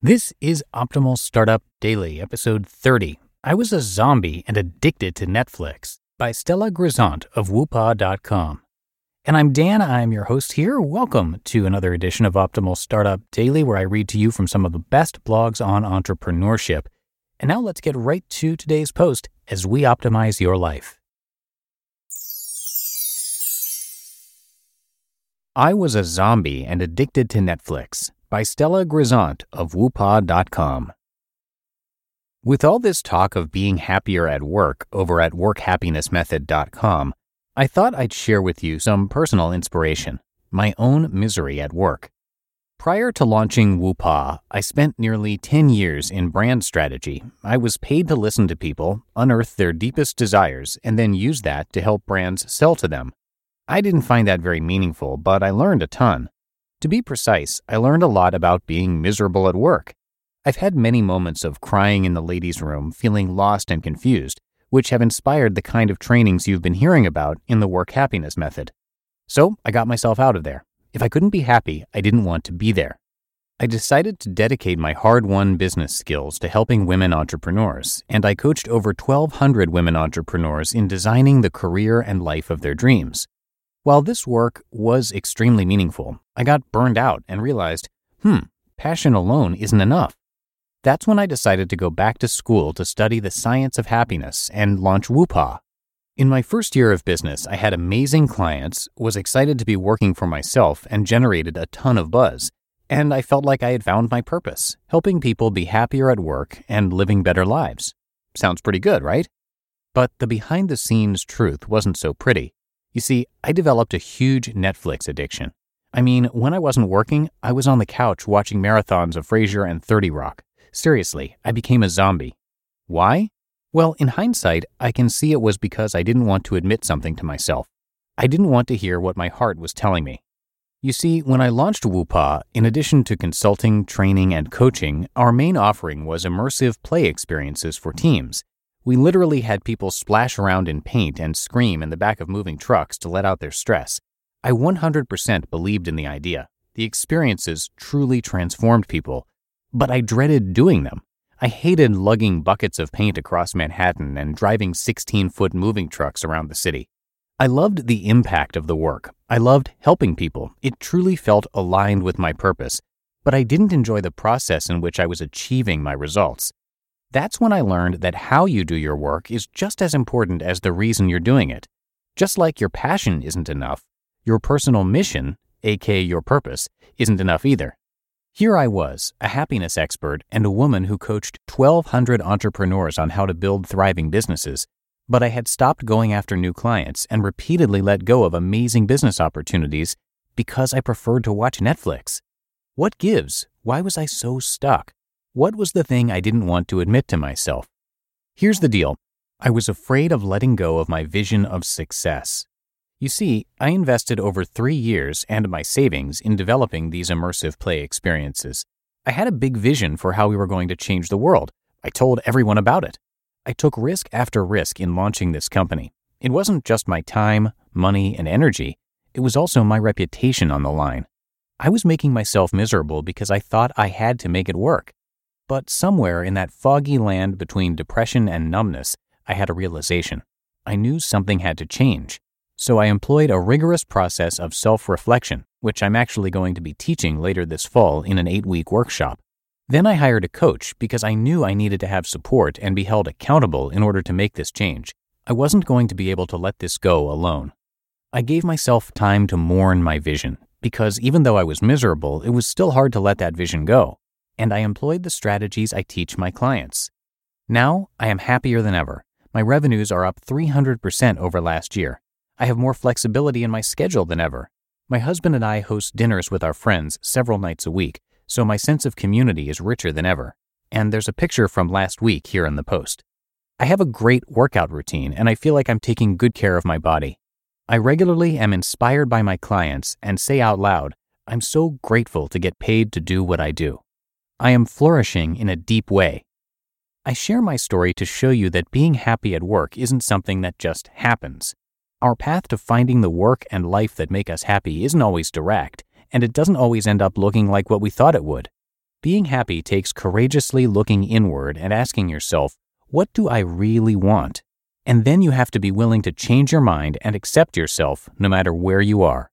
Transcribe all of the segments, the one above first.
This is Optimal Startup Daily, episode 30. I was a zombie and addicted to Netflix by Stella Grizont of Woopaah.com. And I'm Dan, I'm your host here. Welcome to another edition of Optimal Startup Daily, where I read to you from some of the best blogs on entrepreneurship. And now let's get right to today's post as we optimize your life. I was a zombie and addicted to Netflix by Stella Grizont of Woopaah.com. With all this talk of being happier at work over at workhappinessmethod.com, I thought I'd share with you some personal inspiration, my own misery at work. Prior to launching Woopaah, I spent nearly 10 years in brand strategy. I was paid to listen to people, unearth their deepest desires, and then use that to help brands sell to them. I didn't find that very meaningful, but I learned a ton. To be precise, I learned a lot about being miserable at work. I've had many moments of crying in the ladies' room, feeling lost and confused, which have inspired the kind of trainings you've been hearing about in the work happiness method. So I got myself out of there. If I couldn't be happy, I didn't want to be there. I decided to dedicate my hard won business skills to helping women entrepreneurs, and I coached over 1,200 women entrepreneurs in designing the career and life of their dreams. While this work was extremely meaningful, I got burned out and realized, hmm, passion alone isn't enough. That's when I decided to go back to school to study the science of happiness and launch Woopaah. In my first year of business, I had amazing clients, was excited to be working for myself, and generated a ton of buzz. And I felt like I had found my purpose, helping people be happier at work and living better lives. Sounds pretty good, right? But the behind the scenes truth wasn't so pretty. You see, I developed a huge Netflix addiction. I mean, when I wasn't working, I was on the couch watching marathons of Frasier and 30 Rock. Seriously, I became a zombie. Why? Well, in hindsight, I can see it was because I didn't want to admit something to myself. I didn't want to hear what my heart was telling me. You see, when I launched Woopaah, in addition to consulting, training, and coaching, our main offering was immersive play experiences for teams. We literally had people splash around in paint and scream in the back of moving trucks to let out their stress. I 100% believed in the idea. The experiences truly transformed people, but I dreaded doing them. I hated lugging buckets of paint across Manhattan and driving 16 foot moving trucks around the city. I loved the impact of the work. I loved helping people. It truly felt aligned with my purpose, but I didn't enjoy the process in which I was achieving my results. That's when I learned that how you do your work is just as important as the reason you're doing it. Just like your passion isn't enough, your personal mission, aka your purpose, isn't enough either. Here I was, a happiness expert and a woman who coached 1,200 entrepreneurs on how to build thriving businesses, but I had stopped going after new clients and repeatedly let go of amazing business opportunities because I preferred to watch Netflix. What gives? Why was I so stuck? What was the thing I didn't want to admit to myself? Here's the deal I was afraid of letting go of my vision of success. You see, I invested over three years and my savings in developing these immersive play experiences. I had a big vision for how we were going to change the world. I told everyone about it. I took risk after risk in launching this company. It wasn't just my time, money, and energy, it was also my reputation on the line. I was making myself miserable because I thought I had to make it work. But somewhere in that foggy land between depression and numbness, I had a realization. I knew something had to change. So I employed a rigorous process of self reflection, which I'm actually going to be teaching later this fall in an eight week workshop. Then I hired a coach because I knew I needed to have support and be held accountable in order to make this change. I wasn't going to be able to let this go alone. I gave myself time to mourn my vision because even though I was miserable, it was still hard to let that vision go. And I employed the strategies I teach my clients. Now I am happier than ever. My revenues are up 300% over last year. I have more flexibility in my schedule than ever. My husband and I host dinners with our friends several nights a week, so my sense of community is richer than ever. And there's a picture from last week here in the post. I have a great workout routine, and I feel like I'm taking good care of my body. I regularly am inspired by my clients and say out loud, I'm so grateful to get paid to do what I do. I am flourishing in a deep way. I share my story to show you that being happy at work isn't something that just happens. Our path to finding the work and life that make us happy isn't always direct, and it doesn't always end up looking like what we thought it would. Being happy takes courageously looking inward and asking yourself, what do I really want? And then you have to be willing to change your mind and accept yourself no matter where you are.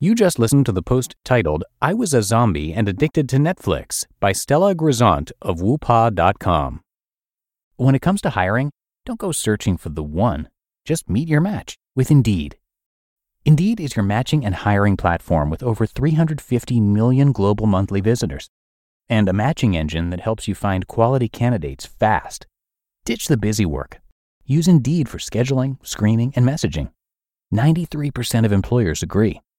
You just listened to the post titled, I Was a Zombie and Addicted to Netflix by Stella Grizont of Woopaah.com. When it comes to hiring, don't go searching for the one. Just meet your match with Indeed. Indeed is your matching and hiring platform with over 350 million global monthly visitors and a matching engine that helps you find quality candidates fast. Ditch the busy work. Use Indeed for scheduling, screening, and messaging. 93% of employers agree.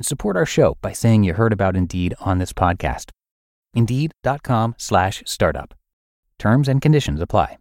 and support our show by saying you heard about Indeed on this podcast. Indeed.com slash startup. Terms and conditions apply.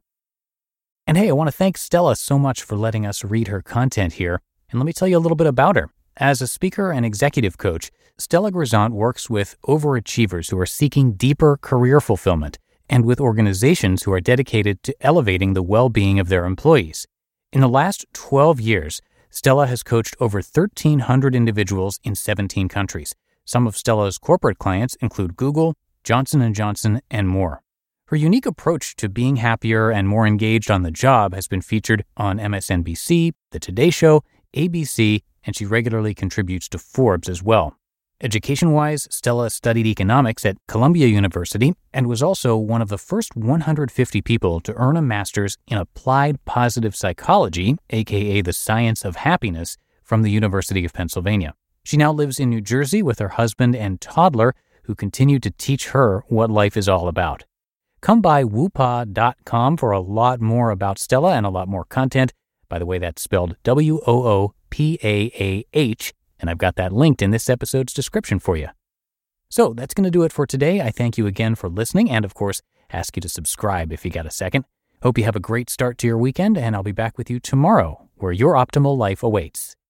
And hey, I want to thank Stella so much for letting us read her content here. And let me tell you a little bit about her. As a speaker and executive coach, Stella Grizont works with overachievers who are seeking deeper career fulfillment and with organizations who are dedicated to elevating the well being of their employees. In the last 12 years, Stella has coached over 1,300 individuals in 17 countries. Some of Stella's corporate clients include Google, Johnson & Johnson, and more. Her unique approach to being happier and more engaged on the job has been featured on MSNBC, The Today Show, ABC, and she regularly contributes to Forbes as well. Education wise, Stella studied economics at Columbia University and was also one of the first 150 people to earn a master's in applied positive psychology, aka the science of happiness, from the University of Pennsylvania. She now lives in New Jersey with her husband and toddler, who continue to teach her what life is all about. Come by woopaah.com for a lot more about Stella and a lot more content. By the way, that's spelled W O O P A A H, and I've got that linked in this episode's description for you. So that's going to do it for today. I thank you again for listening and, of course, ask you to subscribe if you got a second. Hope you have a great start to your weekend, and I'll be back with you tomorrow where your optimal life awaits.